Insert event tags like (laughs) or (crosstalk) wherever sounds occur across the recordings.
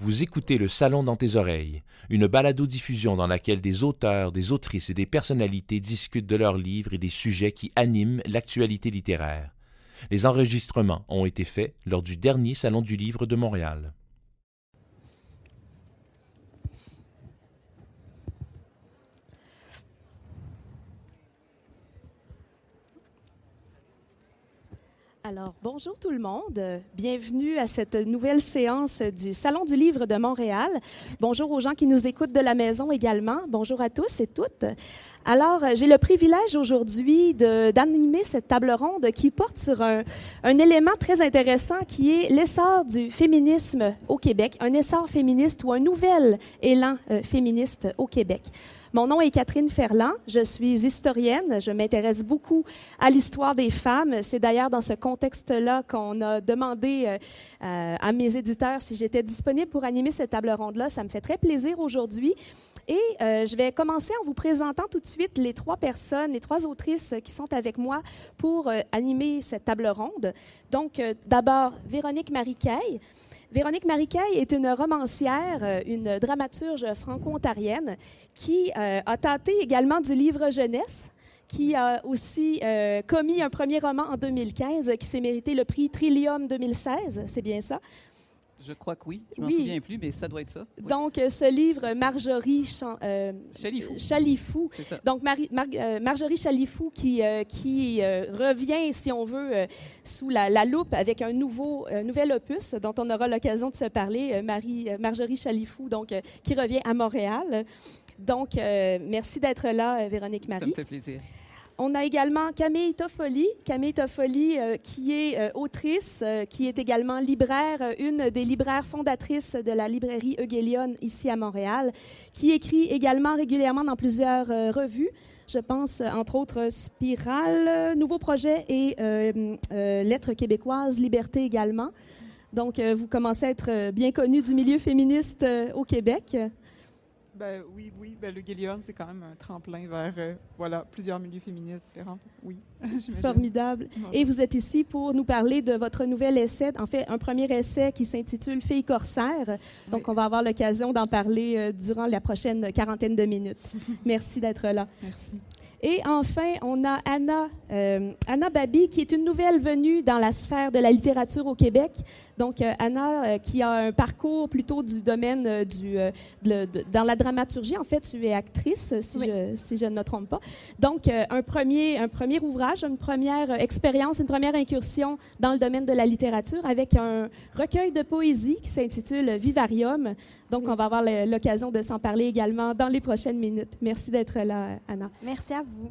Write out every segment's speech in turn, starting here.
Vous écoutez Le Salon dans tes oreilles, une balado-diffusion dans laquelle des auteurs, des autrices et des personnalités discutent de leurs livres et des sujets qui animent l'actualité littéraire. Les enregistrements ont été faits lors du dernier Salon du Livre de Montréal. Alors, bonjour tout le monde. Bienvenue à cette nouvelle séance du Salon du Livre de Montréal. Bonjour aux gens qui nous écoutent de la maison également. Bonjour à tous et toutes. Alors, j'ai le privilège aujourd'hui d'animer cette table ronde qui porte sur un, élément très intéressant qui est l'essor du féminisme au Québec, un essor féministe ou un nouvel élan euh, féministe au Québec. Mon nom est Catherine Ferland. Je suis historienne. Je m'intéresse beaucoup à l'histoire des femmes. C'est d'ailleurs dans ce contexte-là qu'on a demandé euh, euh, à mes éditeurs si j'étais disponible pour animer cette table ronde-là. Ça me fait très plaisir aujourd'hui. Et euh, je vais commencer en vous présentant tout de suite les trois personnes, les trois autrices qui sont avec moi pour animer cette table ronde. Donc, d'abord, Véronique Maricaille. Véronique Maricaille est une romancière, euh, une dramaturge franco-ontarienne qui euh, a tenté également du livre jeunesse qui a aussi euh, commis un premier roman en 2015 qui s'est mérité le prix Trillium 2016, c'est bien ça? Je crois que oui. Je m'en souviens plus, mais ça doit être ça. Donc, ce livre, Marjorie euh, Chalifou. Donc, Marjorie Chalifou qui, qui revient, si on veut, sous la, loupe avec un nouveau, nouvel opus dont on aura l'occasion de se parler, Marie, Marjorie Chalifou, donc, qui revient à Montréal. Donc, merci d'être là, Véronique Marie. Ça me fait plaisir. On a également Camille Toffoli, Camille Toffoli euh, qui est euh, autrice, euh, qui est également libraire, une des libraires fondatrices de la librairie Eugélion ici à Montréal, qui écrit également régulièrement dans plusieurs revues. Je pense entre autres Spirale, Nouveau Projet et Lettres québécoises, Liberté également. Donc, vous commencez à être bien connu du milieu féministe au Québec. Ben, oui, oui. Ben, le Guélion, c'est quand même un tremplin vers euh, voilà, plusieurs milieux féministes différents. Oui, (laughs) Formidable. Et vous êtes ici pour nous parler de votre nouvel essai, en fait, un premier essai qui s'intitule Fille corsaire. Donc, on va avoir l'occasion d'en parler euh, durant la prochaine quarantaine de minutes. (laughs) Merci d'être là. Merci. Et enfin, on a Anna, euh, Anna Babi, qui est une nouvelle venue dans la sphère de la littérature au Québec. Donc, euh, Anna, euh, qui a un parcours plutôt du domaine euh, du, dans la dramaturgie. En fait, tu es actrice, si, je, si je ne me trompe pas. Donc, un, premier, un premier ouvrage, une première expérience, une première incursion dans le domaine de la littérature avec un recueil de poésie qui s'intitule Vivarium. Donc, on va avoir l'occasion de s'en parler également dans les prochaines minutes. Merci d'être là, Anna. Merci à vous.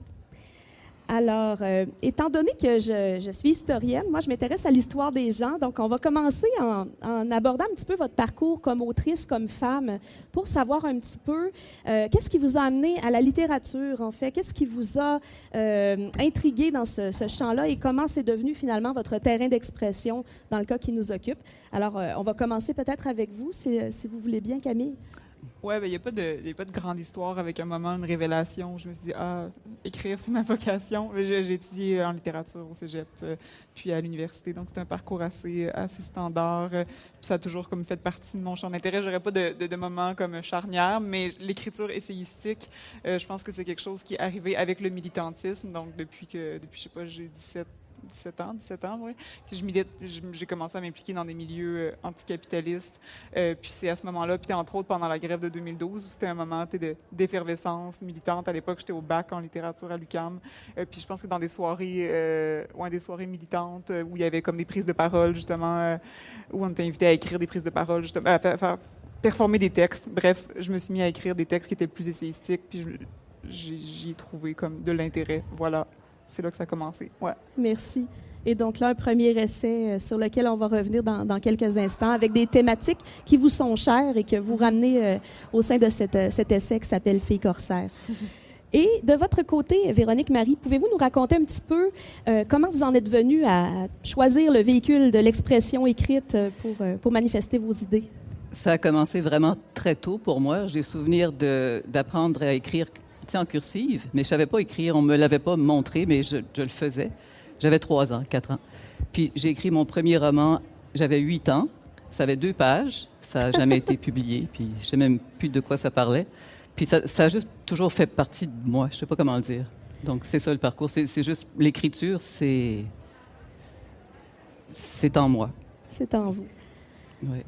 Alors, euh, étant donné que je, suis historienne, moi, je m'intéresse à l'histoire des gens. Donc, on va commencer en, abordant un petit peu votre parcours comme autrice, comme femme, pour savoir un petit peu euh, qu'est-ce qui vous a amené à la littérature, en fait? Qu'est-ce qui vous a euh, intrigué dans ce, champ-là et comment c'est devenu finalement votre terrain d'expression dans le cas qui nous occupe? Alors, on va commencer peut-être avec vous, si vous voulez bien, Camille. Oui, il n'y a, pas de, a pas de grande histoire avec un moment, une révélation. Je me suis dit, ah, écrire, c'est ma vocation. J'ai étudié en littérature au cégep, euh, puis à l'université, donc c'est un parcours assez, assez standard. Euh, ça a toujours comme fait partie de mon champ d'intérêt. J'aurais pas de, de, moment comme charnière, mais l'écriture essayistique, euh, je pense que c'est quelque chose qui est arrivé avec le militantisme. Donc, depuis que, depuis, je sais pas, j'ai 17 17 ans, 17 ans, oui. Puis je milite, j'ai commencé à m'impliquer dans des milieux euh, anticapitalistes. Euh, puis c'est à ce moment-là, puis entre autres pendant la grève de 2012, où c'était un moment d'effervescence militante. À l'époque, j'étais au bac en littérature à l'UCAM. Euh, puis je pense que dans des soirées, euh, ouais, des soirées militantes, où il y avait comme des prises de parole, justement, où on était invité à écrire des prises de parole, justement, à faire, performer des textes. Bref, je me suis mis à écrire des textes qui étaient plus essayistiques, puis j'y ai trouvé comme de l'intérêt. Voilà c'est là que ça a commencé. Ouais. Merci. Et donc là, un premier essai euh, sur lequel on va revenir dans, quelques instants avec des thématiques qui vous sont chères et que vous ramenez euh, au sein de cette, euh, cet essai qui s'appelle Fille corsaire. (laughs) Et de votre côté, Véronique Marie, pouvez-vous nous raconter un petit peu comment vous en êtes venue à choisir le véhicule de l'expression écrite pour, pour manifester vos idées? Ça a commencé vraiment très tôt pour moi. J'ai souvenir d'apprendre à écrire en cursive, mais je savais pas écrire. On me l'avait pas montré, mais je, le faisais. J'avais trois ans, quatre ans. Puis j'ai écrit mon premier roman, j'avais huit ans. Ça avait deux pages. Ça n'a jamais (laughs) été publié, puis je sais même plus de quoi ça parlait. Puis ça, ça a juste toujours fait partie de moi. Je sais pas comment le dire. Donc c'est ça le parcours. C'est juste l'écriture, c'est c'est en moi. C'est en vous. Oui.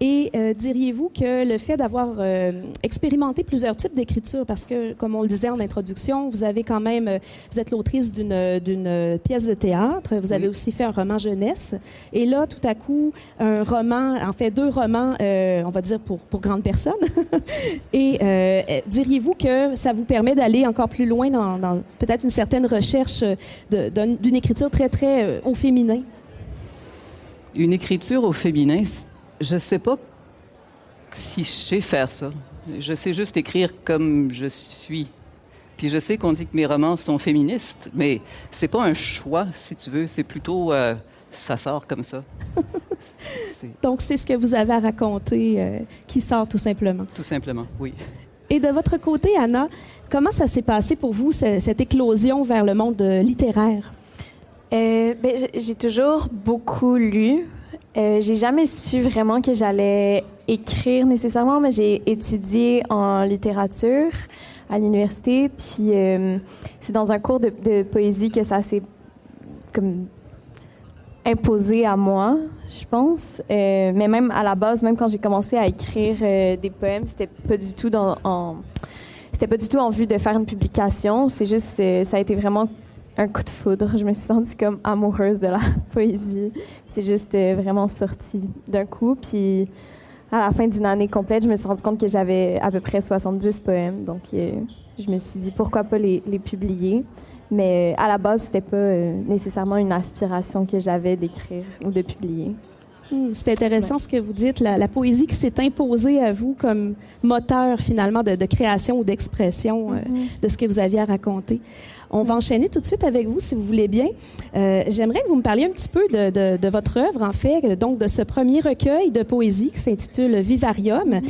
Et euh, diriez-vous que le fait d'avoir euh, expérimenté plusieurs types d'écriture, parce que, comme on le disait en introduction, vous avez quand même, euh, vous êtes l'autrice d'une, d'une pièce de théâtre, vous avez Oui. aussi fait un roman jeunesse, et là, tout à coup, un roman, en fait, deux romans, euh, on va dire pour, pour grandes personnes. (laughs) et euh, euh, diriez-vous que ça vous permet d'aller encore plus loin dans, dans peut-être une certaine recherche de- d'un- d'une écriture très, très euh, au féminin? Une écriture au féminin, je sais pas si je sais faire ça. Je sais juste écrire comme je suis. Puis je sais qu'on dit que mes romans sont féministes, mais c'est pas un choix, si tu veux. C'est plutôt euh, ça sort comme ça. (laughs) Donc, c'est ce que vous avez à raconter euh, qui sort tout simplement. tout simplement, oui. Et de votre côté, Anna, comment ça s'est passé pour vous, ce- cette éclosion vers le monde littéraire? Euh, ben, j'ai toujours beaucoup lu. Euh, j'ai jamais su vraiment que j'allais écrire nécessairement, mais j'ai étudié en littérature à l'université, puis euh, c'est dans un cours de, poésie que ça s'est comme imposé à moi, je pense. Euh, mais même à la base, même quand j'ai commencé à écrire des poèmes, c'était pas du tout dans, en c'était pas du tout en vue de faire une publication. C'est juste, ça a été vraiment un coup de foudre. Je me suis sentie comme amoureuse de la (laughs) poésie. C'est juste euh, vraiment sorti d'un coup. Puis à la fin d'une année complète, je me suis rendu compte que j'avais à peu près 70 poèmes. Donc euh, je me suis dit pourquoi pas les, les publier? Mais euh, à la base, c'était pas nécessairement une aspiration que j'avais d'écrire ou de publier. Hmm, c'est intéressant ce que vous dites, la, la poésie qui s'est imposée à vous comme moteur finalement de, de création ou d'expression euh, de ce que vous aviez à raconter. On va enchaîner tout de suite avec vous, si vous voulez bien. Euh, J'aimerais que vous me parliez un petit peu de, de- de votre œuvre, en fait, donc de ce premier recueil de poésie qui s'intitule Vivarium.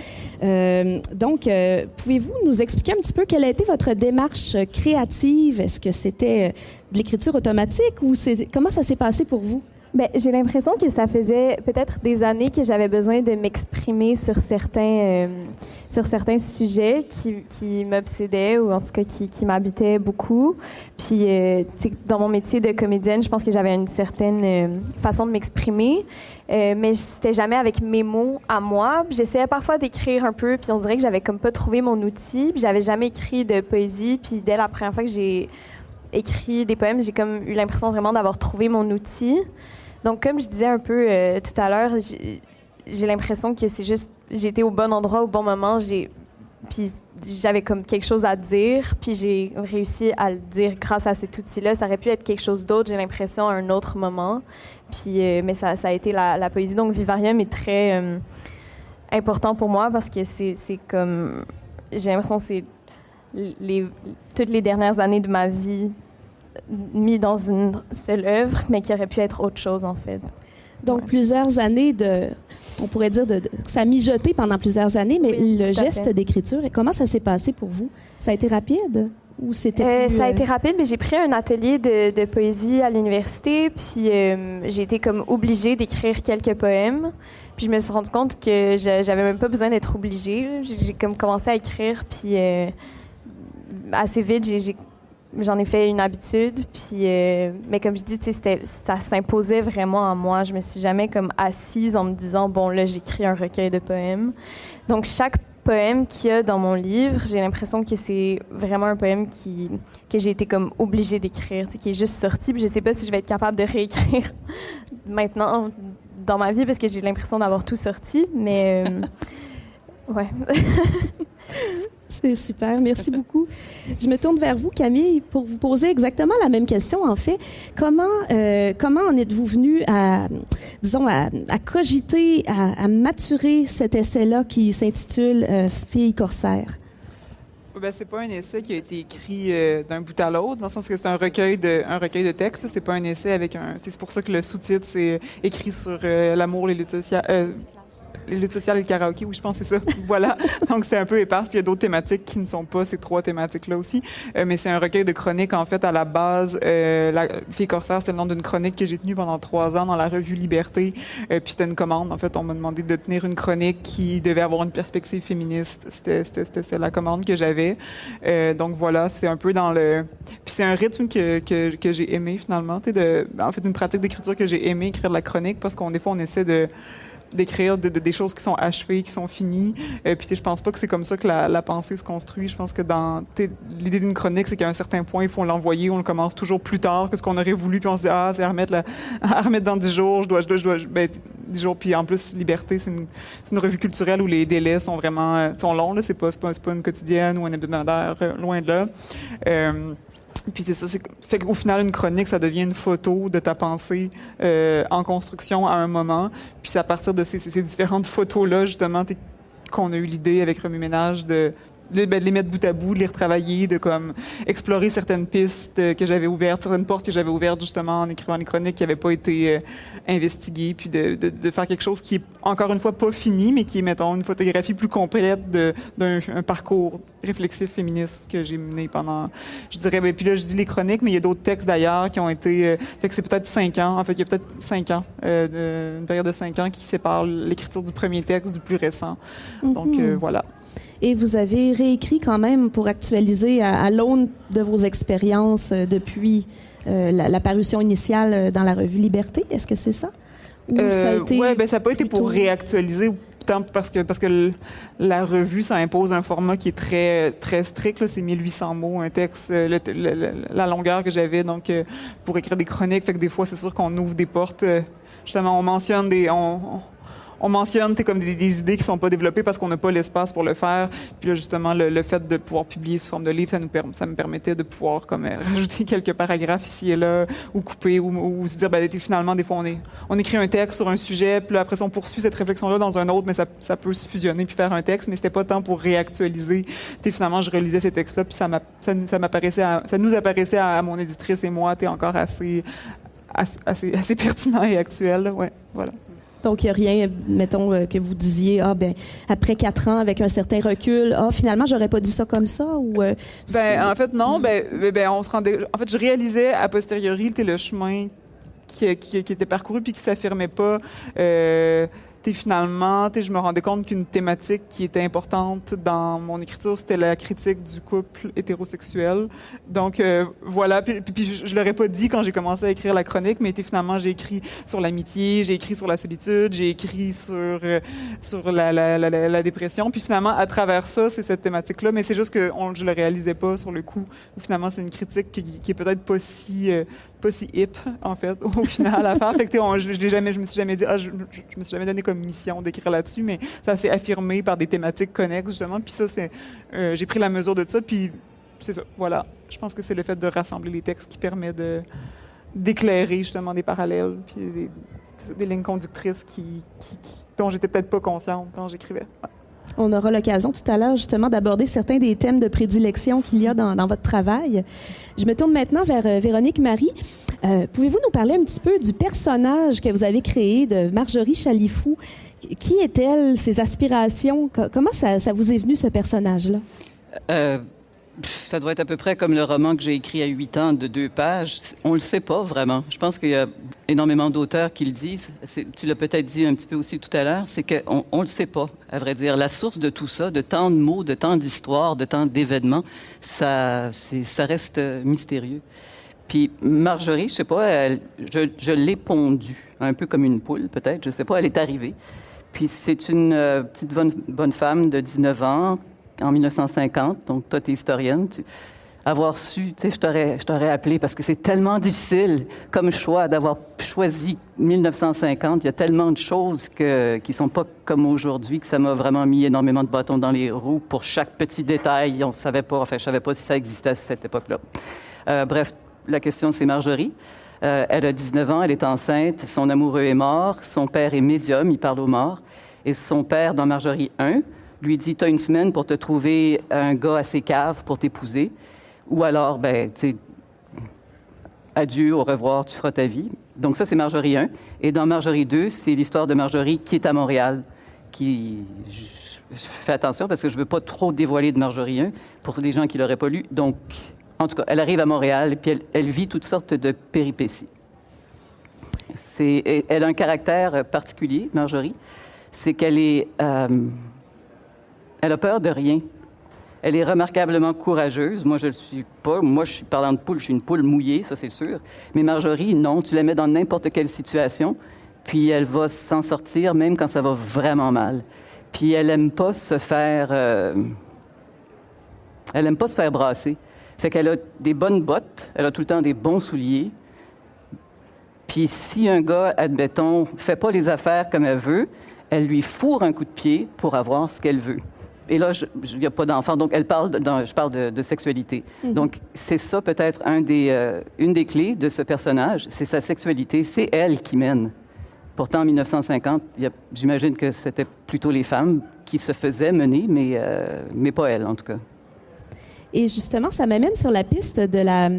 Euh, donc, euh, pouvez-vous nous expliquer un petit peu quelle a été votre démarche créative? Est-ce que c'était de l'écriture automatique ou comment ça s'est passé pour vous? Ben, j'ai l'impression que ça faisait peut-être des années que j'avais besoin de m'exprimer sur certains, euh, sur certains sujets qui, qui m'obsédaient ou en tout cas qui, qui m'habitaient beaucoup. Puis, euh, dans mon métier de comédienne, je pense que j'avais une certaine euh, façon de m'exprimer, mais c'était jamais avec mes mots à moi. J'essayais parfois d'écrire un peu, puis on dirait que j'avais comme pas trouvé mon outil. J'avais jamais écrit de poésie. Puis dès la première fois que j'ai écrit des poèmes, j'ai comme eu l'impression vraiment d'avoir trouvé mon outil. Donc, comme je disais un peu euh, tout à l'heure, j'ai l'impression que c'est juste, j'étais au bon endroit au bon moment, puis j'avais comme quelque chose à dire, puis j'ai réussi à le dire grâce à cet outil-là. Ça aurait pu être quelque chose d'autre, j'ai l'impression, à un autre moment. Puis, euh, mais ça, ça a été la, poésie. Donc, Vivarium est très euh, important pour moi parce que c'est comme, j'ai l'impression que c'est les, toutes les dernières années de ma vie mis dans une seule œuvre, mais qui aurait pu être autre chose, en fait. Donc, Ouais. plusieurs années de, on pourrait dire, de, ça a mijoté pendant plusieurs années, mais Oui, le geste d'écriture, comment ça s'est passé pour vous? Ça a été rapide? Ou c'était Euh, plus, ça a euh, été rapide, mais j'ai pris un atelier de, de poésie à l'université, puis euh, j'ai été comme obligée d'écrire quelques poèmes. Puis je me suis rendu compte que j'avais même pas besoin d'être obligée. J'ai j'ai comme commencé à écrire, puis euh, assez vite, j'ai- j'en ai fait une habitude. Puis, euh, mais comme je dis, ça s'imposait vraiment à moi. Je me suis jamais comme assise en me disant bon là j'écris un recueil de poèmes. Donc chaque poème qu'il y a dans mon livre, j'ai l'impression que c'est vraiment un poème qui, que j'ai été comme obligée d'écrire, qui est juste sorti. Puis je sais pas si je vais être capable de réécrire (laughs) maintenant dans ma vie parce que j'ai l'impression d'avoir tout sorti. Mais euh, (laughs) ouais. (laughs) C'est super, merci beaucoup. Je me tourne vers vous, Camille, pour vous poser exactement la même question. En fait, comment euh, comment en êtes-vous venu à, disons, à, cogiter, à, maturer cet essai-là qui s'intitule euh, Fille corsaire? Ben, c'est pas un essai qui a été écrit euh, d'un bout à l'autre, dans le sens que c'est un recueil de un recueil de textes. C'est pas un essai avec un. C'est pour ça que le sous-titre c'est écrit sur l'amour, les luttes sociales. Les luttes sociales et le karaoké, oui, je pense que c'est ça. (laughs) voilà. Donc, c'est un peu éparse. Puis, il y a d'autres thématiques qui ne sont pas ces trois thématiques-là aussi. Euh, mais c'est un recueil de chroniques, en fait, à la base. Euh, la Fille Corsaire, c'est le nom d'une chronique que j'ai tenue pendant trois ans dans la revue Liberté. Euh, puis, c'était une commande. En fait, on m'a demandé de tenir une chronique qui devait avoir une perspective féministe. C'était, c'était, la commande que j'avais. Euh, donc, voilà, c'est un peu dans le... Puis, c'est un rythme que, que, que j'ai aimé, finalement. De, en fait, une pratique d'écriture que j'ai aimé, écrire de la chronique, parce qu'on, des fois, on essaie de d'écrire des choses qui sont achevées, qui sont finies. euh, puis je pense pas que c'est comme ça que la, pensée se construit. Je pense que dans l'idée d'une chronique, c'est qu'à un certain point, il faut l'envoyer, on le commence toujours plus tard que ce qu'on aurait voulu, puis on se dit ah c'est à remettre, (laughs) à remettre dans dix jours, je dois, je dois, je dois ben, 10 jours. Puis en plus, Liberté, c'est une, une, revue culturelle où les délais sont vraiment euh, sont longs. C'est pas, pas, pas une quotidienne ou un hebdomadaire, euh, loin de là. Euh, puis c'est ça, c'est fait qu'au final une chronique ça devient une photo de ta pensée euh, en construction à un moment. Puis c'est à partir de ces, ces différentes photos là justement qu'on a eu l'idée avec Remue Ménage de de, les mettre bout à bout, de les retravailler, de comme explorer certaines pistes que j'avais ouvertes, certaines portes que j'avais ouvertes justement en écrivant une chronique qui n'avaient pas été euh, investiguées, puis de, de, de, faire quelque chose qui est encore une fois pas fini, mais qui est mettons une photographie plus complète d'un parcours réflexif féministe que j'ai mené pendant, je dirais, ben, puis là je dis les chroniques, mais il y a d'autres textes d'ailleurs qui ont été, euh, fait que c'est peut-être cinq ans, en fait il y a peut-être cinq ans, euh, une période de cinq ans qui sépare l'écriture du premier texte du plus récent. Donc euh, mm-hmm. voilà et vous avez réécrit quand même pour actualiser à, l'aune de vos expériences euh, depuis euh, la, parution initiale euh, dans la revue Liberté. Est-ce que c'est ça? Ou ça a été ouais, ben, ça n'a pas été pour réactualiser tant parce que parce que la revue ça impose un format qui est très très strict c'est 1800 mots un texte la longueur que j'avais donc pour écrire des chroniques fait que des fois c'est sûr qu'on ouvre des portes justement on mentionne des on, on mentionne comme des, idées qui sont pas développées parce qu'on n'a pas l'espace pour le faire. Puis là, justement, le, fait de pouvoir publier sous forme de livre, ça, me permettait de pouvoir comme, euh, (laughs) rajouter quelques paragraphes ici et là, ou couper, ou, se dire, ben, finalement, des fois, on, on écrit un texte sur un sujet, puis après, on poursuit cette réflexion-là dans un autre, mais ça, peut se fusionner puis faire un texte, mais c'était pas tant pour réactualiser. T'sais, finalement, je relisais ces textes-là, puis ça, ça, nous apparaissait à, mon éditrice et moi, t'es encore assez, assez, assez, pertinent et actuel. Ouais, voilà. Donc, il n'y a rien, mettons, euh, que vous disiez, ah, ben, après quatre ans, avec un certain recul, ah, finalement, j'aurais pas dit ça comme ça, ou... Euh, ben, en fait, non, ben, ben, ben, on se rendait... En fait, je réalisais, a posteriori, le chemin qui, qui, qui, était parcouru puis qui s'affirmait pas... Euh, finalement, je me rendais compte qu'une thématique qui était importante dans mon écriture, c'était la critique du couple hétérosexuel. Donc euh, voilà, puis, je, je l'aurais pas dit quand j'ai commencé à écrire la chronique, mais finalement j'ai écrit sur l'amitié, j'ai écrit sur la solitude, j'ai écrit sur euh, sur la, la, la, dépression. Puis finalement, à travers ça, c'est cette thématique-là, mais c'est juste que on, je le réalisais pas sur le coup. Finalement, c'est une critique qui, qui est peut-être pas si euh, pas si hip, en fait, (laughs) au final, à faire. Fait que, je, je, jamais, je me suis jamais dit, ah, je, je, me suis jamais donné comme mission d'écrire là-dessus, mais ça s'est affirmé par des thématiques connexes, justement. Puis ça, c'est, euh, j'ai pris la mesure de ça, puis c'est ça, voilà. Je pense que c'est le fait de rassembler les textes qui permet de, d'éclairer, justement, des parallèles, puis des, des lignes conductrices qui, qui, qui dont j'étais peut-être pas consciente quand j'écrivais. On aura l'occasion tout à l'heure justement d'aborder certains des thèmes de prédilection qu'il y a dans, votre travail. Je me tourne maintenant vers euh, Véronique Marie. Euh, pouvez-vous nous parler un petit peu du personnage que vous avez créé de Marjorie Chalifou? Qui est-elle, ses aspirations? Comment ça, vous est venu ce personnage-là? Euh, ça doit être à peu près comme le roman que j'ai écrit à huit ans de deux pages. On le sait pas vraiment. Je pense qu'il y a énormément d'auteurs qui le disent. Tu l'as peut-être dit un petit peu aussi tout à l'heure, c'est qu'on on le sait pas, à vrai dire. La source de tout ça, de tant de mots, de tant d'histoires, de tant d'événements, ça, ça reste mystérieux. Puis Marjorie, je sais pas, je, je l'ai pondue, un peu comme une poule peut-être, je sais pas, elle est arrivée. Puis c'est une euh, petite bonne femme de 19 ans en 1950, donc toi, tu es historienne, avoir su, tu sais, je t'aurais, je t'aurais appelé parce que c'est tellement difficile comme choix d'avoir choisi 1950. Il y a tellement de choses que, qui sont pas comme aujourd'hui que ça m'a vraiment mis énormément de bâtons dans les roues pour chaque petit détail. On savait pas, enfin, je savais pas si ça existait à cette époque-là. Euh, bref, la question, c'est Marjorie. Euh, elle a 19 ans, elle est enceinte, son amoureux est mort, son père est médium, il parle aux morts. Et son père, dans Marjorie 1, lui dit Tu as une semaine pour te trouver un gars assez cave pour t'épouser. Ou alors, ben, tu sais, adieu, au revoir, tu feras ta vie. Donc, ça, c'est Marjorie 1. Et dans Marjorie 2, c'est l'histoire de Marjorie qui est à Montréal, qui. Je, fais attention parce que je ne veux pas trop dévoiler de Marjorie 1 pour les gens qui ne l'auraient pas lu. Donc, en tout cas, elle arrive à Montréal et puis elle, vit toutes sortes de péripéties. Elle a un caractère particulier, Marjorie. C'est qu'elle est. Euh, elle a peur de rien. Elle est remarquablement courageuse. Moi, je ne le suis pas. Moi, je suis parlant de poule, je suis une poule mouillée, ça c'est sûr. Mais Marjorie, non, tu la mets dans n'importe quelle situation, puis elle va s'en sortir même quand ça va vraiment mal. Puis elle aime pas se faire... Euh, elle aime pas se faire brasser. Fait qu'elle a des bonnes bottes, elle a tout le temps des bons souliers. Puis si un gars, admettons, fait pas les affaires comme elle veut, elle lui fourre un coup de pied pour avoir ce qu'elle veut. Et là, il n'y a pas d'enfant, donc elle parle, je parle de, sexualité. Mhm. Donc c'est ça peut-être un des, euh, une des clés de ce personnage, c'est sa sexualité, c'est elle qui mène. Pourtant, en 1950, j'imagine que c'était plutôt les femmes qui se faisaient mener, mais, euh, mais pas elle en tout cas. Et justement, ça m'amène sur la piste de la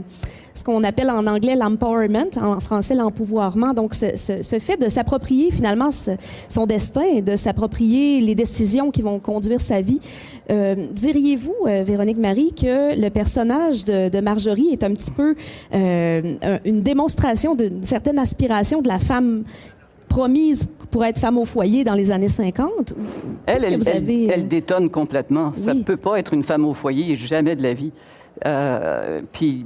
ce qu'on appelle en anglais l'empowerment, en français l'empouvoirment. Donc, ce, ce, fait de s'approprier finalement son destin, de s'approprier les décisions qui vont conduire sa vie. Euh, diriez-vous, euh, Véronique Marie, que le personnage de, de, Marjorie est un petit peu euh, une démonstration d'une certaine aspiration de la femme promise pour être femme au foyer dans les années 50? Elle, elle, vous avez... elle, détonne complètement. Ça ne peut pas être une femme au foyer, jamais de la vie. Euh, puis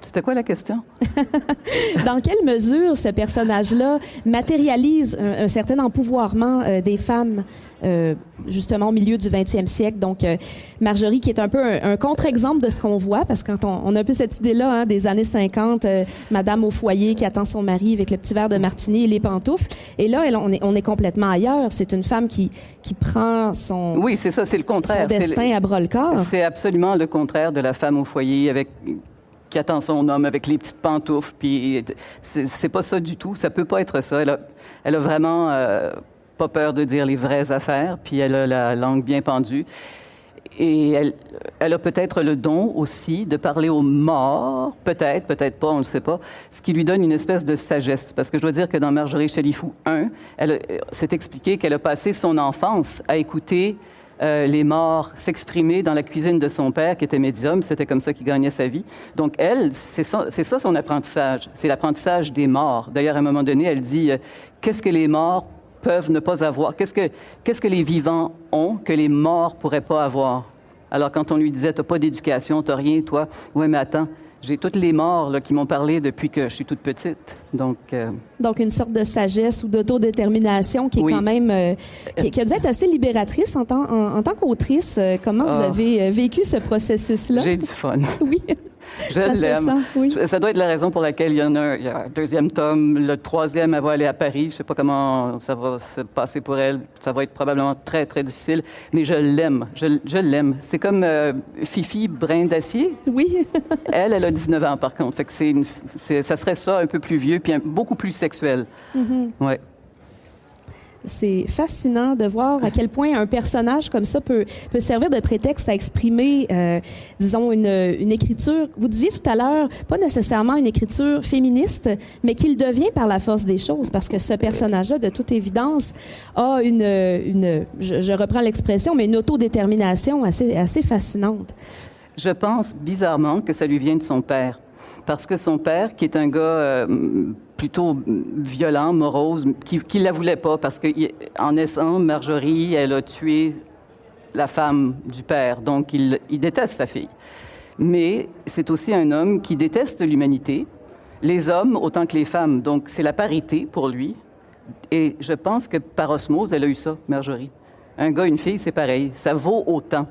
c'était quoi la question? (laughs) Dans quelle mesure ce personnage-là matérialise un, certain empouvoirment euh, des femmes, euh, justement au milieu du 20e siècle? Donc, euh, Marjorie, qui est un peu un, contre-exemple de ce qu'on voit, parce que quand on, a un peu cette idée-là hein, des années 50, Madame au foyer qui attend son mari avec le petit verre de martini et les pantoufles. Et là, elle, on, est, on est complètement ailleurs. C'est une femme qui, qui prend son, oui, c'est ça, c'est le contraire. son destin à bras le corps. C'est absolument le contraire de la femme au foyer avec qui attend son homme avec les petites pantoufles. Puis c'est pas ça du tout. Ça peut pas être ça. Elle a, vraiment euh, pas peur de dire les vraies affaires. Puis elle a la langue bien pendue. Et elle, a peut-être le don aussi de parler aux morts, peut-être, peut-être pas, on ne sait pas, ce qui lui donne une espèce de sagesse. Parce que je dois dire que dans Marjorie Chalifou 1, elle s'est expliqué qu'elle a passé son enfance à écouter euh, les morts s'exprimer dans la cuisine de son père, qui était médium. C'était comme ça qu'il gagnait sa vie. Donc, elle, c'est ça, son apprentissage. C'est l'apprentissage des morts. D'ailleurs, à un moment donné, elle dit euh, Qu'est-ce que les morts peuvent ne pas avoir? Qu'est-ce que, qu'est-ce que les vivants ont que les morts pourraient pas avoir? Alors, quand on lui disait T'as pas d'éducation, t'as rien, toi, ouais, mais attends j'ai toutes les morts là, qui m'ont parlé depuis que je suis toute petite. Donc, euh, Donc une sorte de sagesse ou d'autodétermination qui est quand même, euh, qui, a dû être assez libératrice en tant, en, tant qu'autrice. Euh, comment vous ah. avez vécu ce processus-là? J'ai du fun. (laughs) oui. Je l'aime. Ça doit être la raison pour laquelle il y en a un, deuxième tome. Le troisième, elle va aller à Paris. Je ne sais pas comment ça va se passer pour elle. Ça va être probablement très, très difficile. Mais je l'aime. Je, l'aime. C'est comme euh, Fifi Brin d'Acier? Oui. (laughs) elle, elle a 19 ans, par contre. Fait que c'est, ça serait ça, un peu plus vieux, puis beaucoup plus sexuel. Mm Ouais c'est fascinant de voir à quel point un personnage comme ça peut, peut servir de prétexte à exprimer, euh, disons, une, une, écriture, vous disiez tout à l'heure, pas nécessairement une écriture féministe, mais qu'il devient par la force des choses, parce que ce personnage-là, de toute évidence, a une, une je, reprends l'expression, mais une autodétermination assez, assez fascinante. Je pense bizarrement que ça lui vient de son père parce que son père, qui est un gars euh, plutôt violent, morose, qui ne la voulait pas, parce qu'en naissant, Marjorie, elle a tué la femme du père, donc il, déteste sa fille. Mais c'est aussi un homme qui déteste l'humanité, les hommes autant que les femmes, donc c'est la parité pour lui. Et je pense que par osmose, elle a eu ça, Marjorie. Un gars, une fille, c'est pareil, ça vaut autant.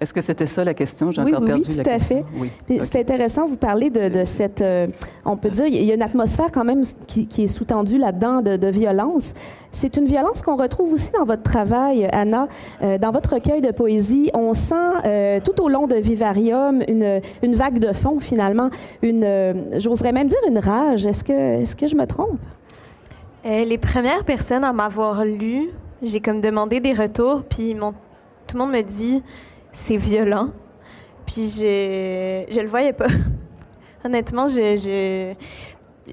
Est-ce que c'était ça la question? J'ai encore perdu oui, tout à fait. Oui. C'est intéressant, vous parler de, cette, euh, on peut dire, il y a une atmosphère quand même qui, est sous-tendue là-dedans de, violence. C'est une violence qu'on retrouve aussi dans votre travail, Anna. Euh, dans votre recueil de poésie, on sent euh, tout au long de Vivarium une, une vague de fond, finalement, une, j'oserais même dire une rage. Est-ce que, est-ce que je me trompe? les premières personnes à m'avoir lu, j'ai comme demandé des retours, puis tout le monde me dit c'est violent. Puis je, le voyais pas. (laughs) Honnêtement, je, je,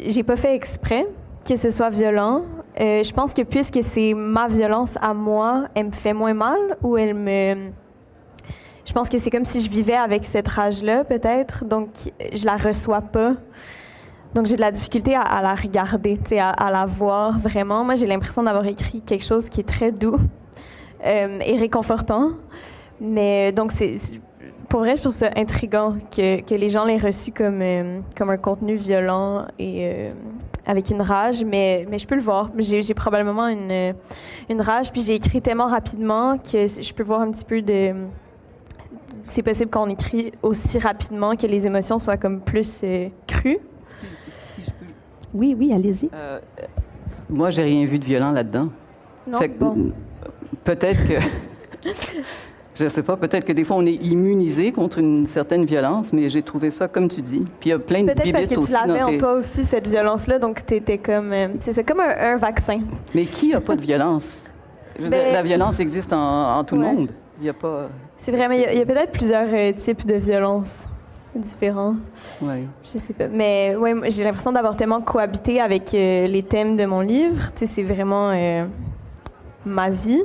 j'ai pas fait exprès que ce soit violent. euh, je pense que puisque c'est ma violence à moi, elle me fait moins mal ou elle me... Je pense que c'est comme si je vivais avec cette rage-là, peut-être, donc je la reçois pas. Donc j'ai de la difficulté à, la regarder, à, à la voir vraiment. Moi, j'ai l'impression d'avoir écrit quelque chose qui est très doux euh, et réconfortant. Mais donc c'est pour vrai, je trouve ça intriguant que, que les gens l'aient reçu comme, euh, comme un contenu violent et euh, avec une rage, mais, mais je peux le voir. J'ai probablement une, une rage, puis j'ai écrit tellement rapidement que je peux voir un petit peu de... C'est possible qu'on écrit aussi rapidement que les émotions soient comme plus euh, crues. Si, je peux... Oui, oui, allez-y. moi, j'ai rien vu de violent là-dedans. Non, bon. Peut-être que... (laughs) Je ne sais pas, peut-être que des fois on est immunisé contre une certaine violence, mais j'ai trouvé ça comme tu dis. Puis il y a plein de Peut-être parce que tu l'avais en toi aussi, cette violence-là, donc tu étais comme. Euh, c'est comme un, vaccin. Mais qui n'a pas de violence? Ben, la violence existe en, tout le monde. Il y a pas. C'est vrai, mais il y a, peut-être plusieurs euh, types de violence différents. Oui. Je sais pas. Mais ouais, j'ai l'impression d'avoir tellement cohabité avec euh, les thèmes de mon livre. Tu sais, c'est vraiment ma vie.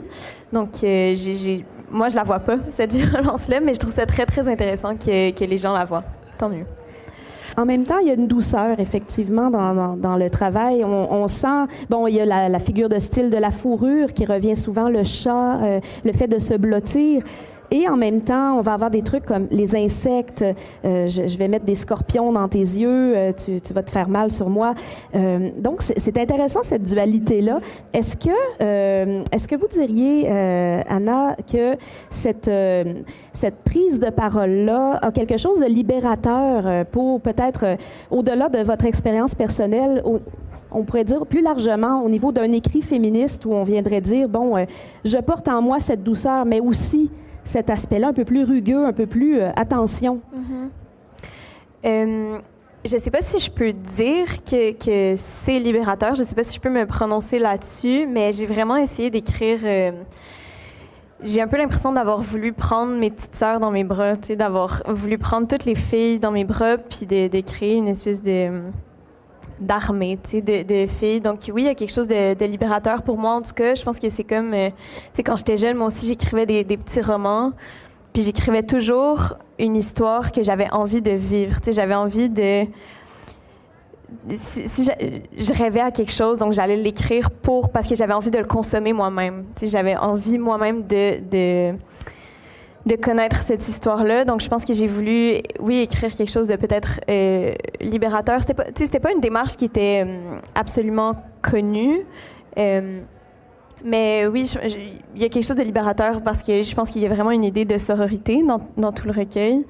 Donc, j'ai moi, je la vois pas, cette (laughs) violence-là, mais je trouve ça très, très intéressant que, les gens la voient. Tant mieux. En même temps, il y a une douceur, effectivement, dans, le travail. On, sent, bon, il y a la, la, figure de style de la fourrure qui revient souvent, le chat, euh, le fait de se blottir. Et en même temps, on va avoir des trucs comme les insectes. Euh, je, vais mettre des scorpions dans tes yeux. Euh, tu, vas te faire mal sur moi. Euh, donc, c'est intéressant cette dualité-là. Est-ce que, est-ce que vous diriez, Anna, que cette prise de parole-là a quelque chose de libérateur pour peut-être au-delà de votre expérience personnelle? on pourrait dire plus largement au niveau d'un écrit féministe où on viendrait dire bon, je porte en moi cette douceur, mais aussi cet aspect-là un peu plus rugueux, un peu plus euh, attention. Mm-hmm. Euh, je ne sais pas si je peux dire que, que c'est libérateur. Je ne sais pas si je peux me prononcer là-dessus, mais j'ai vraiment essayé d'écrire. Euh, j'ai un peu l'impression d'avoir voulu prendre mes petites sœurs dans mes bras, d'avoir voulu prendre toutes les filles dans mes bras, puis de, de créer une espèce de d'armée, tu sais, de, filles. Donc oui, il y a quelque chose de, libérateur pour moi en tout cas. Je pense que c'est comme, euh, tu sais, quand j'étais jeune, moi aussi j'écrivais des, des, petits romans, puis j'écrivais toujours une histoire que j'avais envie de vivre. Tu sais, j'avais envie de si, je, rêvais à quelque chose, donc j'allais l'écrire pour parce que j'avais envie de le consommer moi-même. Tu sais, j'avais envie moi-même de, de de connaître cette histoire-là. Donc, je pense que j'ai voulu, oui, écrire quelque chose de peut-être euh, libérateur. C'était pas, pas une démarche qui était euh, absolument connue. Euh, mais oui, il y a quelque chose de libérateur parce que je pense qu'il y a vraiment une idée de sororité dans, dans tout le recueil.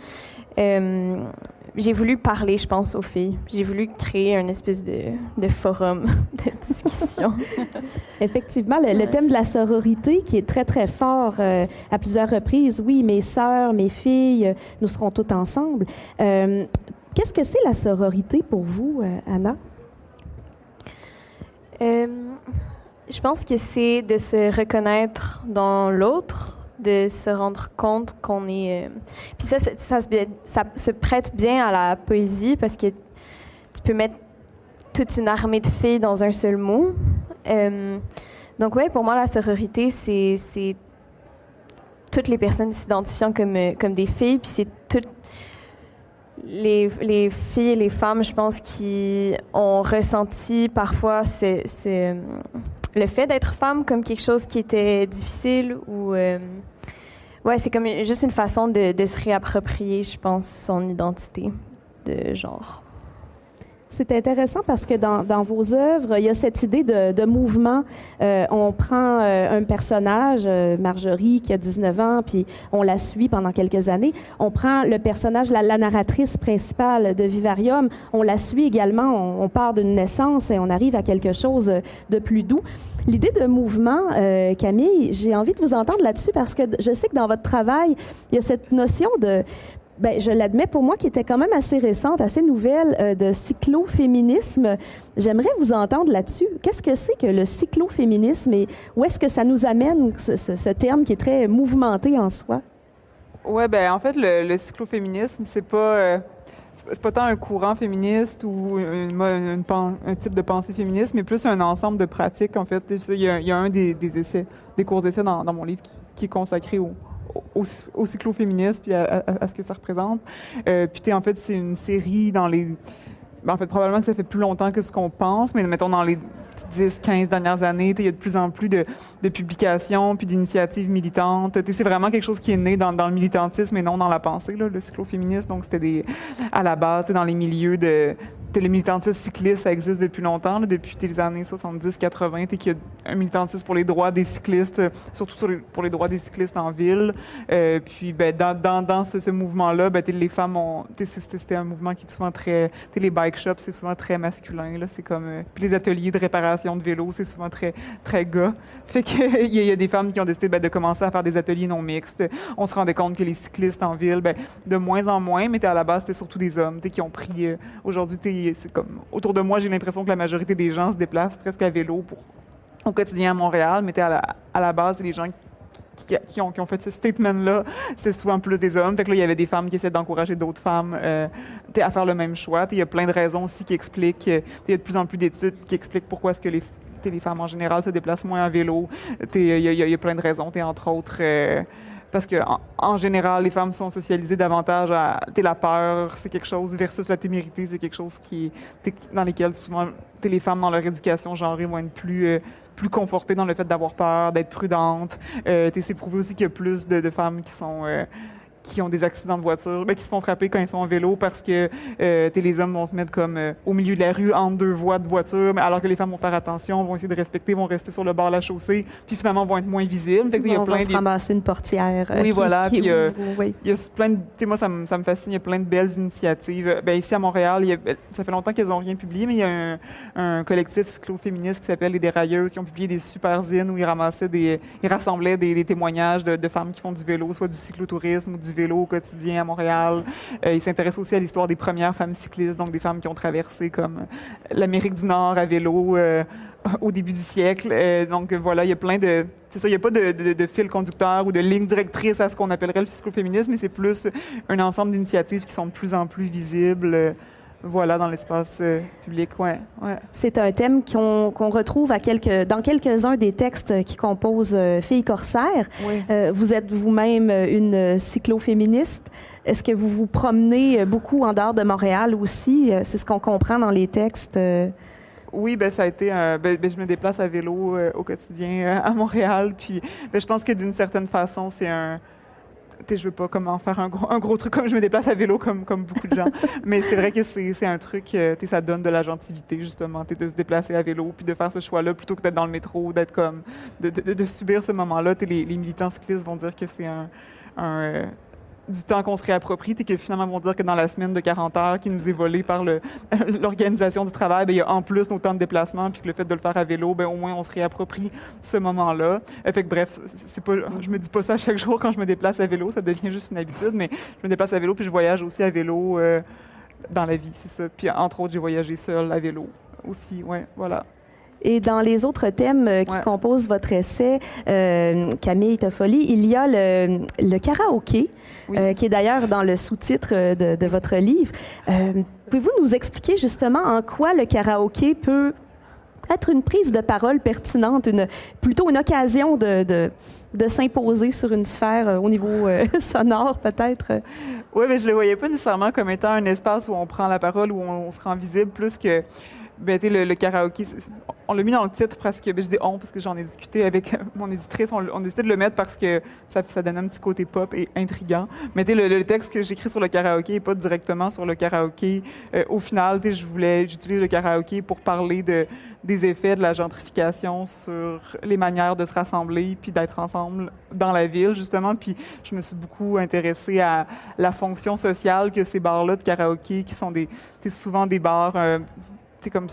J'ai voulu parler, je pense, aux filles. J'ai voulu créer un espèce de, de forum (laughs) de discussion. (laughs) Effectivement, le, thème de la sororité qui est très, très fort euh, à plusieurs reprises. Oui, mes sœurs, mes filles, euh, nous serons toutes ensemble. Euh, Qu'est-ce que c'est la sororité pour vous, euh, Anna? je pense que c'est de se reconnaître dans l'autre, de se rendre compte qu'on est. Euh, puis ça, ça, se prête bien à la poésie parce que tu peux mettre toute une armée de filles dans un seul mot. Euh, donc oui, pour moi, la sororité, c'est toutes les personnes s'identifiant comme, euh, comme des filles, puis c'est toutes les, les, filles et les femmes, je pense, qui ont ressenti parfois c'est le fait d'être femme comme quelque chose qui était difficile ou euh, ouais c'est comme juste une façon de, de, se réapproprier je pense son identité de genre c'est intéressant parce que dans, vos œuvres, il y a cette idée de, mouvement. Euh, on prend euh, un personnage, euh, Marjorie, qui a 19 ans, puis on la suit pendant quelques années. On prend le personnage, la, narratrice principale de Vivarium, on la suit également. On, part d'une naissance et on arrive à quelque chose de plus doux. L'idée de mouvement, Camille, j'ai envie de vous entendre là-dessus parce que je sais que dans votre travail, il y a cette notion de ben, je l'admets pour moi, qui était quand même assez récente, assez nouvelle, euh, de cycloféminisme. J'aimerais vous entendre là-dessus. Qu'est-ce que c'est que le cycloféminisme et où est-ce que ça nous amène, ce, terme qui est très mouvementé en soi? Oui, ben en fait, le, le cycloféminisme, c'est pas... Euh, c'est pas tant un courant féministe ou un type de pensée féministe, mais plus un ensemble de pratiques, en fait. Il y a, un des, essais, des cours d'essais dans, mon livre qui, est consacré au, au, cycloféminisme puis à, ce que ça représente. Euh, puis, en fait, c'est une série dans les... Ben, en fait, probablement que ça fait plus longtemps que ce qu'on pense, mais mettons dans les 10, 15 dernières années. Il y a de plus en plus de, publications puis d'initiatives militantes. C'est vraiment quelque chose qui est né dans, le militantisme et non dans la pensée, là, le cycloféminisme. Donc, c'était des, à la base, dans les milieux de, le militantisme cycliste, ça existe depuis longtemps, depuis les années 70-80, et qu'il y a un militantisme pour les droits des cyclistes, surtout pour les droits des cyclistes en ville. Euh, puis, ben, dans, ce, mouvement-là, ben, les femmes ont... C'était un mouvement qui est souvent très... Les bike shops, c'est souvent très masculin. C'est comme... Euh, puis les ateliers de réparation de vélos, c'est souvent très, très gars. (laughs) Fait qu'il y, y, a des femmes qui ont décidé ben, de commencer à faire des ateliers non mixtes. On se rendait compte que les cyclistes en ville, ben, de moins en moins, mais à la base, c'était surtout des hommes qui ont pris... Euh, aujourd'hui, autour de moi, j'ai l'impression que la majorité des gens se déplacent presque à vélo pour, au quotidien à Montréal, mais à la, à la base, les gens qui, ont, qui, ont, fait ce statement-là, c'est souvent plus des hommes. Là, il y avait des femmes qui essaient d'encourager d'autres femmes euh, à faire le même choix. Il y a plein de raisons aussi qui expliquent. Il y a de plus en plus d'études qui expliquent pourquoi est-ce que les, les femmes en général se déplacent moins à vélo. Il y, y, a plein de raisons. entre autres. Euh, parce que en, général, les femmes sont socialisées davantage à la peur, c'est quelque chose versus la témérité, c'est quelque chose qui dans lesquels souvent les femmes dans leur éducation genrée vont être plus euh, plus confortées dans le fait d'avoir peur, d'être prudentes. Euh, c'est prouvé aussi qu'il y a plus de, femmes qui sont euh, qui ont des accidents de voiture, ben, qui se font frapper quand ils sont en vélo parce que euh, les hommes vont se mettre comme euh, au milieu de la rue entre deux voies de voiture, alors que les femmes vont faire attention, vont essayer de respecter, vont rester sur le bord de la chaussée, puis finalement vont être moins visibles. Fait il y a plein se ramasser une portière. Euh, oui, voilà. puis, oui. il y a plein de, moi ça me, ça me fascine. Il y a plein de belles initiatives. Ben, ici à Montréal, il y a, ça fait longtemps qu'ils n'ont rien publié, mais il y a un, un collectif cyclo-féministe qui s'appelle les Dérailleuses qui ont publié des super zines où ils ramassaient des, ils rassemblaient des, témoignages de, de, femmes qui font du vélo, soit du cyclotourisme ou du vélo au quotidien à Montréal. Euh, il s'intéresse aussi à l'histoire des premières femmes cyclistes, donc des femmes qui ont traversé comme l'Amérique du Nord à vélo euh, au début du siècle. Euh, donc voilà, il y a plein de... C'est ça, il n'y a pas de, fil conducteur ou de ligne directrice à ce qu'on appellerait le psychoféminisme, mais c'est plus un ensemble d'initiatives qui sont de plus en plus visibles voilà, dans l'espace public, ouais. ouais. C'est un thème qu'on retrouve à quelques, dans quelques-uns des textes qui composent euh, Filles corsaires. vous êtes vous-même une cycloféministe. Est-ce que vous vous promenez beaucoup en dehors de Montréal aussi? C'est ce qu'on comprend dans les textes. Oui, ben ça a été. Ben, ben, je me déplace à vélo au quotidien à Montréal, puis ben, je pense que d'une certaine façon, c'est un je veux pas comment faire un gros, un gros truc comme je me déplace à vélo comme, comme beaucoup de gens. (laughs) Mais c'est vrai que c'est un truc, euh, ça donne de l'agentivité, justement, de se déplacer à vélo, puis de faire ce choix-là plutôt que d'être dans le métro, d'être comme, de, de, subir ce moment-là. Les, les militants cyclistes vont dire que c'est un, un, euh, du temps qu'on se réapproprie, et que finalement, vont dire que dans la semaine de 40 heures qui nous est volée par (laughs) l'organisation du travail, bien, il y a en plus nos temps de déplacement, puis que le fait de le faire à vélo, bien, au moins, on se réapproprie ce moment-là. Euh, fait que bref, c'est pas, je me dis pas ça chaque jour quand je me déplace à vélo, ça devient juste une habitude, mais je me déplace à vélo, puis je voyage aussi à vélo euh, dans la vie, c'est ça. Puis entre autres, j'ai voyagé seul à vélo aussi, ouais, voilà. Et dans les autres thèmes euh, qui composent votre essai, Camille Toffoli, il y a le, le karaoké. Euh, qui est d'ailleurs dans le sous-titre euh, de, votre livre. Euh, pouvez-vous nous expliquer justement en quoi le karaoké peut être une prise de parole pertinente, une, plutôt une occasion de, de, s'imposer sur une sphère au niveau (laughs) sonore, peut-être? Oui, mais je ne le voyais pas nécessairement comme étant un espace où on prend la parole, où on, se rend visible, plus que ben, le, le karaoké, on l'a mis dans le titre parce que, ben, je dis on parce que j'en ai discuté avec (laughs) mon éditrice, on, a décidé de le mettre parce que ça, ça donne un petit côté pop et intriguant. Mais le, le, texte que j'écris sur le karaoké n'est pas directement sur le karaoké. Euh, au final, je voulais, j'utilise le karaoké pour parler de, des effets de la gentrification sur les manières de se rassembler puis d'être ensemble dans la ville, justement. Puis je me suis beaucoup intéressée à la fonction sociale que ces bars-là de karaoké, qui sont des, souvent des bars... Euh, comme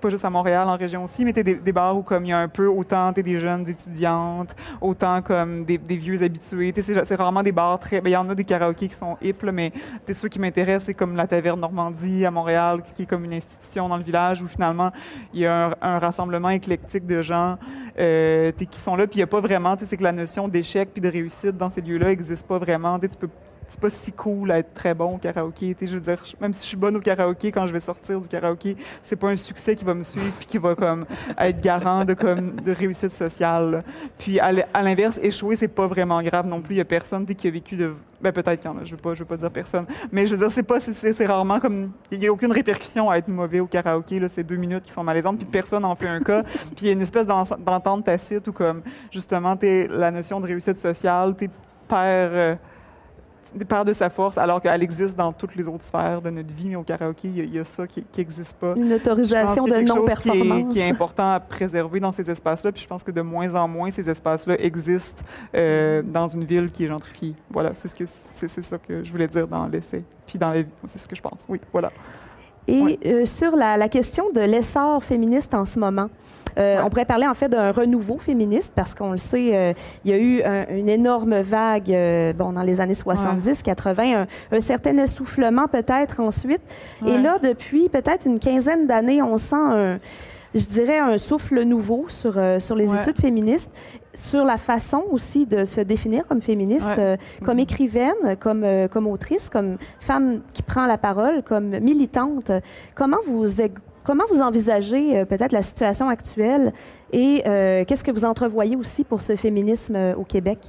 pas juste à Montréal, en région aussi, mais des, des bars où comme il y a un peu autant des jeunes étudiantes, autant comme des, vieux habitués. C'est rarement des bars très. Ben, il y en a des karaokés qui sont hip, mais ceux qui m'intéressent, c'est comme la Taverne Normandie à Montréal, qui est comme une institution dans le village où finalement il y a un, rassemblement éclectique de gens euh, qui sont là, puis il n'y a pas vraiment, c'est que la notion d'échec puis de réussite dans ces lieux-là n'existe pas vraiment. Tu peux c'est pas si cool à être très bon au karaoké. Je veux dire, même si je suis bonne au karaoké, quand je vais sortir du karaoké, c'est pas un succès qui va me suivre puis qui va comme être garant de comme de réussite sociale. Puis à l'inverse, échouer, c'est pas vraiment grave non plus. Il y a personne qui a vécu de ben peut-être qu'il y en a, je veux pas, je veux pas dire personne. Mais je veux dire, c'est pas, c'est rarement comme, il y a aucune répercussion à être mauvais au karaoké. Là, c'est deux minutes qui sont malaisantes, puis personne n'en fait un cas. (laughs) Puis il y a une espèce d'entente tacite où comme, justement, es, la notion de réussite sociale, t'es père. Euh, part de sa force, alors qu'elle existe dans toutes les autres sphères de notre vie, mais au karaoké, il y, a ça qui n'existe pas. Une autorisation de non-performance. Qui, est important à préserver dans ces espaces-là, puis je pense que de moins en moins, ces espaces-là existent euh, dans une ville qui est gentrifiée. Voilà, c'est ce que c'est ça que je voulais dire dans l'essai, puis dans c'est ce que je pense. Oui, voilà. Et euh, sur la, la, question de l'essor féministe en ce moment, euh, on pourrait parler en fait d'un renouveau féministe parce qu'on le sait, euh, il y a eu une énorme vague euh, bon, dans les années 70, 80, un, certain essoufflement peut-être ensuite. Et là, depuis peut-être une quinzaine d'années, on sent un je dirais, un souffle nouveau sur, sur les études féministes, sur la façon aussi de se définir comme féministe, comme mm-hmm. écrivaine, comme, comme autrice, comme femme qui prend la parole, comme militante. Comment vous Comment vous envisagez euh, peut-être la situation actuelle et euh, qu'est-ce que vous entrevoyez aussi pour ce féminisme euh, au Québec?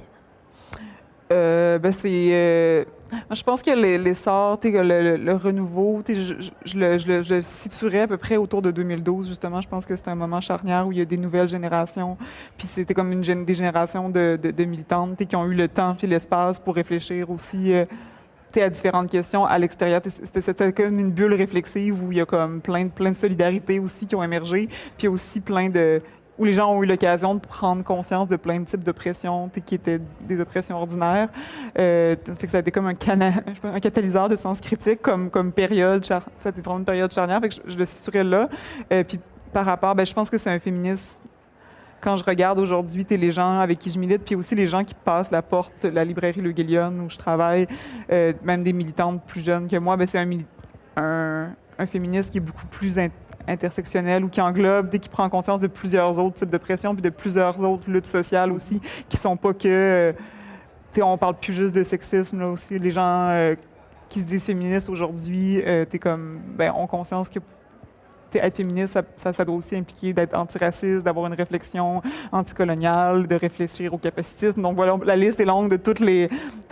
ben c'est, je pense que l'essor, le, le, renouveau, je, je, le, je, le, situerais à peu près autour de 2012, justement. Je pense que c'est un moment charnière où il y a des nouvelles générations, puis c'était comme une des générations de, de, de militantes qui ont eu le temps et l'espace pour réfléchir aussi à différentes questions à l'extérieur. C'était comme une bulle réflexive où il y a comme plein de, plein de solidarités aussi qui ont émergé, puis aussi plein de où les gens ont eu l'occasion de prendre conscience de plein de types d'oppressions qui étaient des oppressions ordinaires. Euh, ça a été comme un, un catalyseur de sens critique comme, comme période. Ça a été vraiment une période charnière. Je, le situerais là. Euh, puis par rapport, ben, je pense que c'est un féminisme quand je regarde aujourd'hui les gens avec qui je milite, puis aussi les gens qui passent la porte, la librairie Le Guillion où je travaille, euh, même des militantes plus jeunes que moi, ben c'est un, un, féministe qui est beaucoup plus intersectionnel ou qui englobe, dès qu'il prend conscience de plusieurs autres types de pression, puis de plusieurs autres luttes sociales aussi, qui sont pas que... Euh, sais, on parle plus juste de sexisme, là aussi. Les gens euh, qui se disent féministes aujourd'hui, euh, tu ben, ont conscience que être féministe, ça, doit aussi impliquer d'être antiraciste, d'avoir une réflexion anticoloniale, de réfléchir au capacitisme. Donc voilà, la liste est longue de toutes les,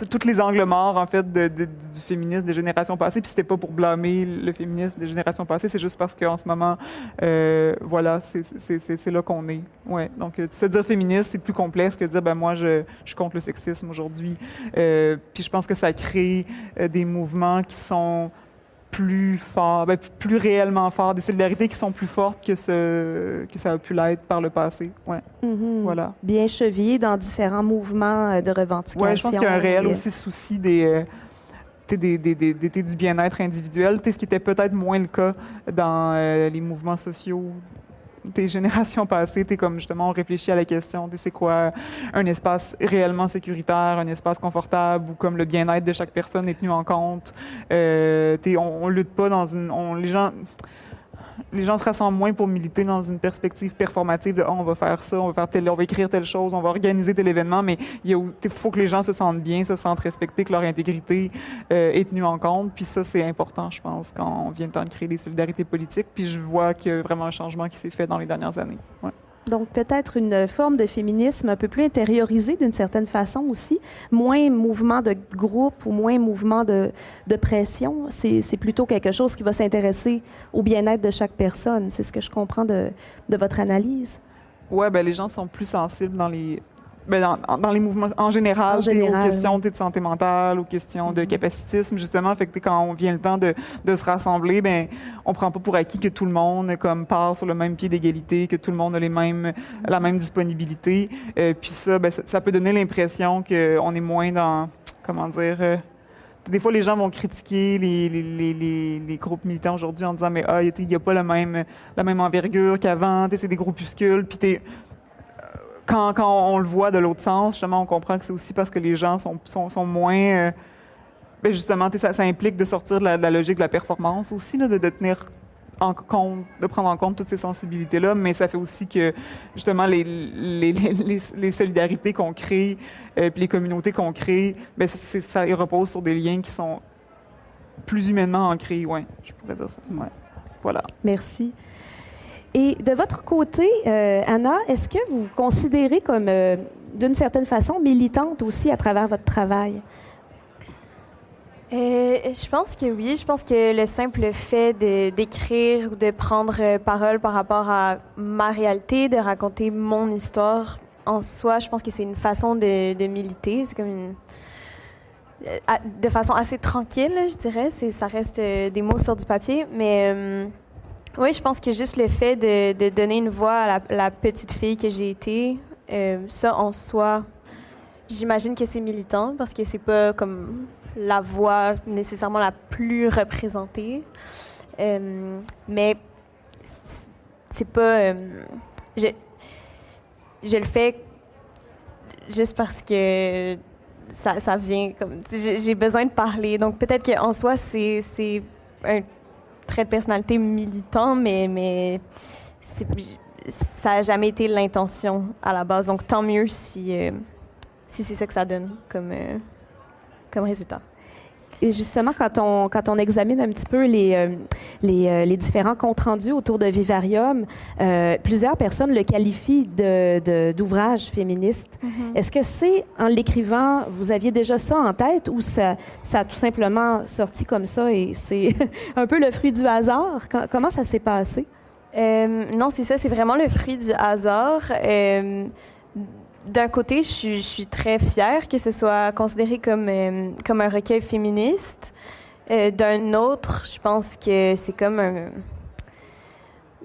tous les angles morts, en fait, du féminisme des générations passées. Puis c'était pas pour blâmer le féminisme des générations passées, c'est juste parce qu'en ce moment, euh, voilà, c'est là qu'on est. Ouais. Donc, euh, se dire féministe, c'est plus complexe que dire, ben moi, je, je contre le sexisme aujourd'hui. Euh, puis je pense que ça crée des mouvements qui sont plus fort, ben, plus réellement fort, des solidarités qui sont plus fortes que ce que ça a pu l'être par le passé. Ouais. Mm-hmm. Voilà. Bien chevillé dans différents mouvements euh, de revendication. Oui, je pense qu'il y a un réel aussi souci des, euh, des, des, des, du bien-être individuel, ce qui était peut-être moins le cas dans euh, les mouvements sociaux des générations passées, es comme justement, on réfléchit à la question, c'est quoi un espace réellement sécuritaire, un espace confortable où comme le bien-être de chaque personne est tenu en compte. Euh, on, on, lutte pas dans une, les gens les gens se rassemblent moins pour militer dans une perspective performative de oh, on va faire ça, on va faire tel, on va écrire telle chose, on va organiser tel événement, mais il faut que les gens se sentent bien, se sentent respectés, que leur intégrité euh, est tenue en compte. Puis ça, c'est important, je pense, quand on vient le temps de créer des solidarités politiques. Puis je vois qu'il y a vraiment un changement qui s'est fait dans les dernières années. Donc peut-être une forme de féminisme un peu plus intériorisé d'une certaine façon aussi, moins mouvement de groupe ou moins mouvement de, de pression. C'est plutôt quelque chose qui va s'intéresser au bien-être de chaque personne. C'est ce que je comprends de, de votre analyse. Oui, ben les gens sont plus sensibles dans les ben dans, dans, les mouvements en général, aux questions de santé mentale, aux questions de mm-hmm. capacitisme, justement. Fait que quand on vient le temps de, de, se rassembler, ben on prend pas pour acquis que tout le monde comme part sur le même pied d'égalité, que tout le monde a les mêmes, la même disponibilité. Euh, puis ça, ben, ça, peut donner l'impression qu'on est moins dans, comment dire. Euh, des fois, les gens vont critiquer les, les, les, les groupes militants aujourd'hui en disant mais ah, il n'y a pas la même, la même envergure qu'avant, c'est des groupuscules, puis quand, on le voit de l'autre sens, justement, on comprend que c'est aussi parce que les gens sont, moins. Euh, ben justement, ça, implique de sortir de la, logique de la performance aussi, de, tenir en compte, de prendre en compte toutes ces sensibilités-là, mais ça fait aussi que, justement, les, solidarités qu'on crée, euh, puis les communautés qu'on crée, bien, ça, repose sur des liens qui sont plus humainement ancrés, oui, je pourrais dire ça. Ouais. Voilà. Merci. Et de votre côté, euh, Anna, est-ce que vous vous considérez comme, euh, d'une certaine façon, militante aussi à travers votre travail? Euh, je pense que oui. Je pense que le simple fait d'écrire ou de prendre parole par rapport à ma réalité, de raconter mon histoire en soi, je pense que c'est une façon de, de militer. C'est comme une. de façon assez tranquille, je dirais. Ça reste des mots sur du papier. Mais oui, je pense que juste le fait de, de donner une voix à la, petite fille que j'ai été, euh, ça en soi, j'imagine que c'est militant parce que c'est pas comme la voix nécessairement la plus représentée. Euh, mais c'est pas. euh, je, je le fais juste parce que ça, ça vient comme. J'ai besoin de parler. Donc peut-être qu'en soi, c'est un trait de personnalité militant, mais, mais ça n'a jamais été l'intention à la base. Donc tant mieux si, euh, si c'est ça que ça donne comme, euh, comme résultat. Et justement, quand on, quand on examine un petit peu les, euh, les, euh, les différents comptes rendus autour de Vivarium, euh, plusieurs personnes le qualifient de- de- d'ouvrage féministe. Est-ce que c'est, en l'écrivant, vous aviez déjà ça en tête ou ça, ça a tout simplement sorti comme ça et c'est (laughs) un peu le fruit du hasard? Co- comment ça s'est passé? Euh, non, c'est ça, c'est vraiment le fruit du hasard. Euh, D'un côté, je suis, très fière que ce soit considéré comme, euh, comme un recueil féministe. Euh, D'un autre, je pense que c'est comme un...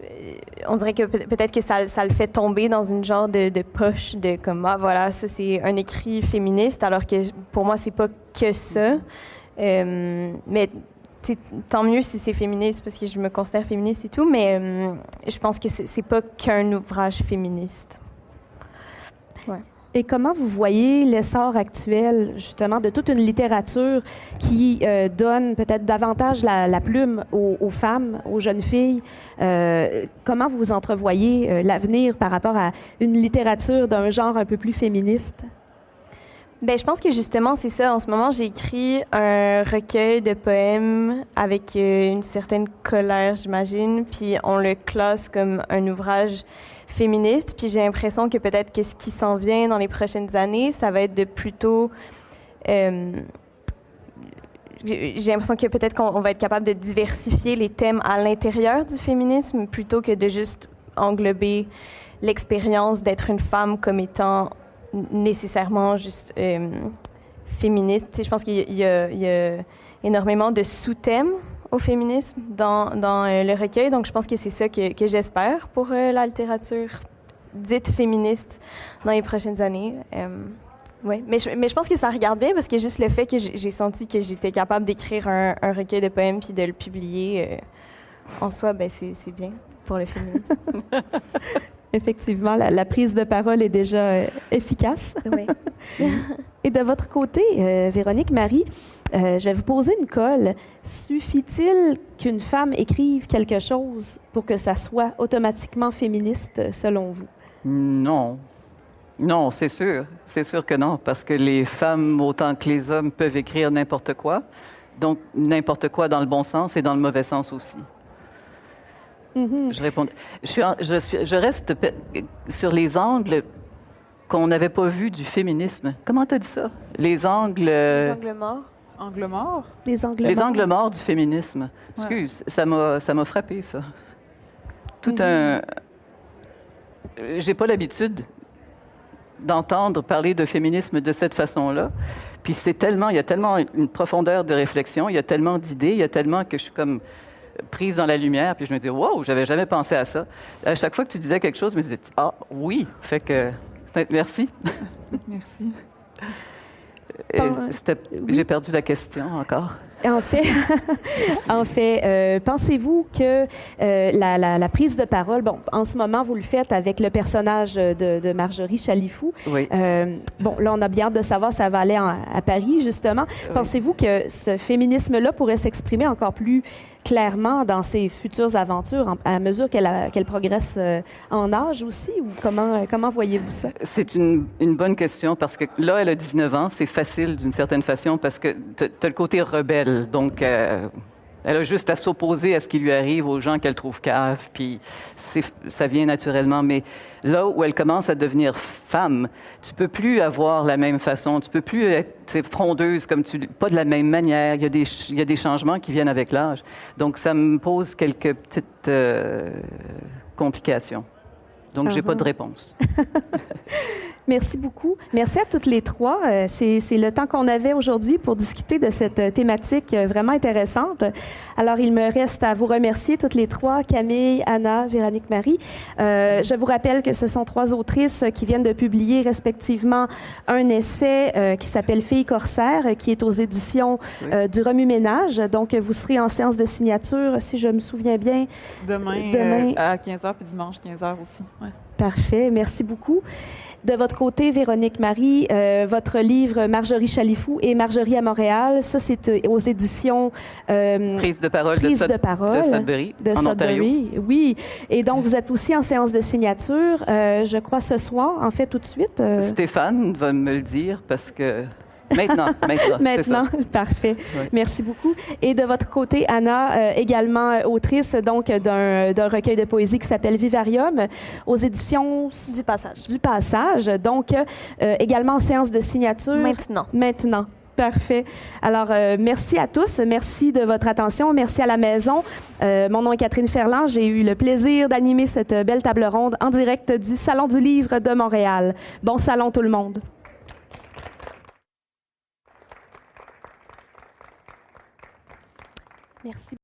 euh, On dirait que peut- peut-être que ça, ça le fait tomber dans une genre de, de poche de comme ah voilà ça c'est un écrit féministe alors que pour moi c'est pas que ça mais tant mieux si c'est féministe parce que je me considère féministe et tout, mais je pense que c'est pas qu'un ouvrage féministe. Et comment vous voyez l'essor actuel, justement, de toute une littérature qui euh, donne peut-être davantage la, la plume aux, aux femmes, aux jeunes filles? Euh, comment vous entrevoyez euh, l'avenir par rapport à une littérature d'un genre un peu plus féministe? Ben, je pense que justement, c'est ça. En ce moment, j'écris un recueil de poèmes avec une certaine colère, j'imagine, puis on le classe comme un ouvrage féministe. Puis j'ai l'impression que peut-être que ce qui s'en vient dans les prochaines années, ça va être de plutôt... euh, j'ai l'impression que peut-être qu'on on va être capable de diversifier les thèmes à l'intérieur du féminisme plutôt que de juste englober l'expérience d'être une femme comme étant nécessairement juste euh, féministe. Je pense qu'il y, y a énormément de sous-thèmes au féminisme dans, dans euh, le recueil, donc je pense que c'est ça que, que j'espère pour euh, la littérature dite féministe dans les prochaines années. Euh, ouais. mais, je, mais je pense que ça regarde bien parce que juste le fait que j'ai senti que j'étais capable d'écrire un, un recueil de poèmes puis de le publier euh, en soi, ben c'est c'est bien pour le féminisme. (laughs) (laughs) Effectivement, la, la prise de parole est déjà euh, efficace. (laughs) Et de votre côté, euh, Véronique Marie, euh, je vais vous poser une colle. Suffit-il qu'une femme écrive quelque chose pour que ça soit automatiquement féministe, selon vous? Non. Non, c'est sûr. C'est sûr que non, parce que les femmes, autant que les hommes, peuvent écrire n'importe quoi. Donc, n'importe quoi dans le bon sens et dans le mauvais sens aussi. Mhm. Je réponds. Je, suis en- je, suis- je reste sur les angles qu'on n'avait pas vus du féminisme. Comment tu as dit ça? Les angles. euh, Les angles morts. Angle mort? Les angles Les morts. angles morts du féminisme. Ouais. Excuse, ça m'a ça m'a frappé ça. Tout un Euh, j'ai pas l'habitude d'entendre parler de féminisme de cette façon-là. Puis c'est tellement il y a tellement une profondeur de réflexion, il y a tellement d'idées, il y a tellement que je suis comme prise dans la lumière, puis je me dis wow, j'avais jamais pensé à ça. À chaque fois que tu disais quelque chose, je me disais ah oui, fait que merci. (laughs) Merci. Euh, Bon, c'était- oui. J'ai perdu la question encore. En fait, (laughs) en fait euh, pensez-vous que euh, la, la- la prise de parole, bon, en ce moment, vous le faites avec le personnage de, de Marjorie Chalifou. Oui. Euh, bon, là, on a bien hâte de savoir ça va aller en- à Paris, justement. Oui. Pensez-vous que ce féminisme-là pourrait s'exprimer encore plus clairement dans ses futures aventures à mesure qu'elle progresse en âge aussi? Ou comment, comment voyez-vous ça? C'est une, une, bonne question parce que là, elle a 19 ans. C'est facile d'une certaine façon parce que tu as le côté rebelle. Donc, elle a juste à s'opposer à ce qui lui arrive aux gens qu'elle trouve cave, puis ça vient naturellement. Mais là où elle commence à devenir femme, tu peux plus avoir la même façon, tu peux plus être frondeuse comme tu, pas de la même manière. Il y a des, il y a des changements qui viennent avec l'âge. Donc ça me pose quelques petites euh, complications. Donc, j'ai pas de uh-huh. réponse. (laughs) Merci beaucoup. Merci à toutes les trois. Euh, c'est le temps qu'on avait aujourd'hui pour discuter de cette euh, thématique euh, vraiment intéressante. Alors, il me reste à vous remercier toutes les trois, Camille, Anna, Véronique, Marie. je vous rappelle que ce sont trois autrices qui viennent de publier respectivement un essai qui s'appelle Fille corsaire, qui est aux éditions du Remue-Ménage. Donc, vous serez en séance de signature, si je me souviens bien. Demain, demain. à 15h, puis dimanche 15h aussi. Parfait. Merci beaucoup. De votre côté, Véronique Marie, euh, votre livre Marjorie Chalifou et Marjorie à Montréal, ça c'est euh, aux éditions euh, Prise de parole, Prise de, parole de Sudbury, de en Sudbury, oui. Et donc vous êtes aussi en séance de signature, je crois ce soir, en fait tout de suite. Stéphane va me le dire parce que Maintenant, (laughs) maintenant. maintenant, (laughs) parfait. Merci beaucoup. Et de votre côté, Anna, euh, également euh, autrice donc d'un recueil de poésie qui s'appelle Vivarium aux éditions du Passage. Du Passage. Donc euh, également en séance de signature. Maintenant. Maintenant. Parfait. Alors, merci à tous. Merci de votre attention. Merci à la maison. mon nom est Catherine Ferland. J'ai eu le plaisir d'animer cette belle table ronde en direct du Salon du Livre de Montréal. Bon salon tout le monde. Merci.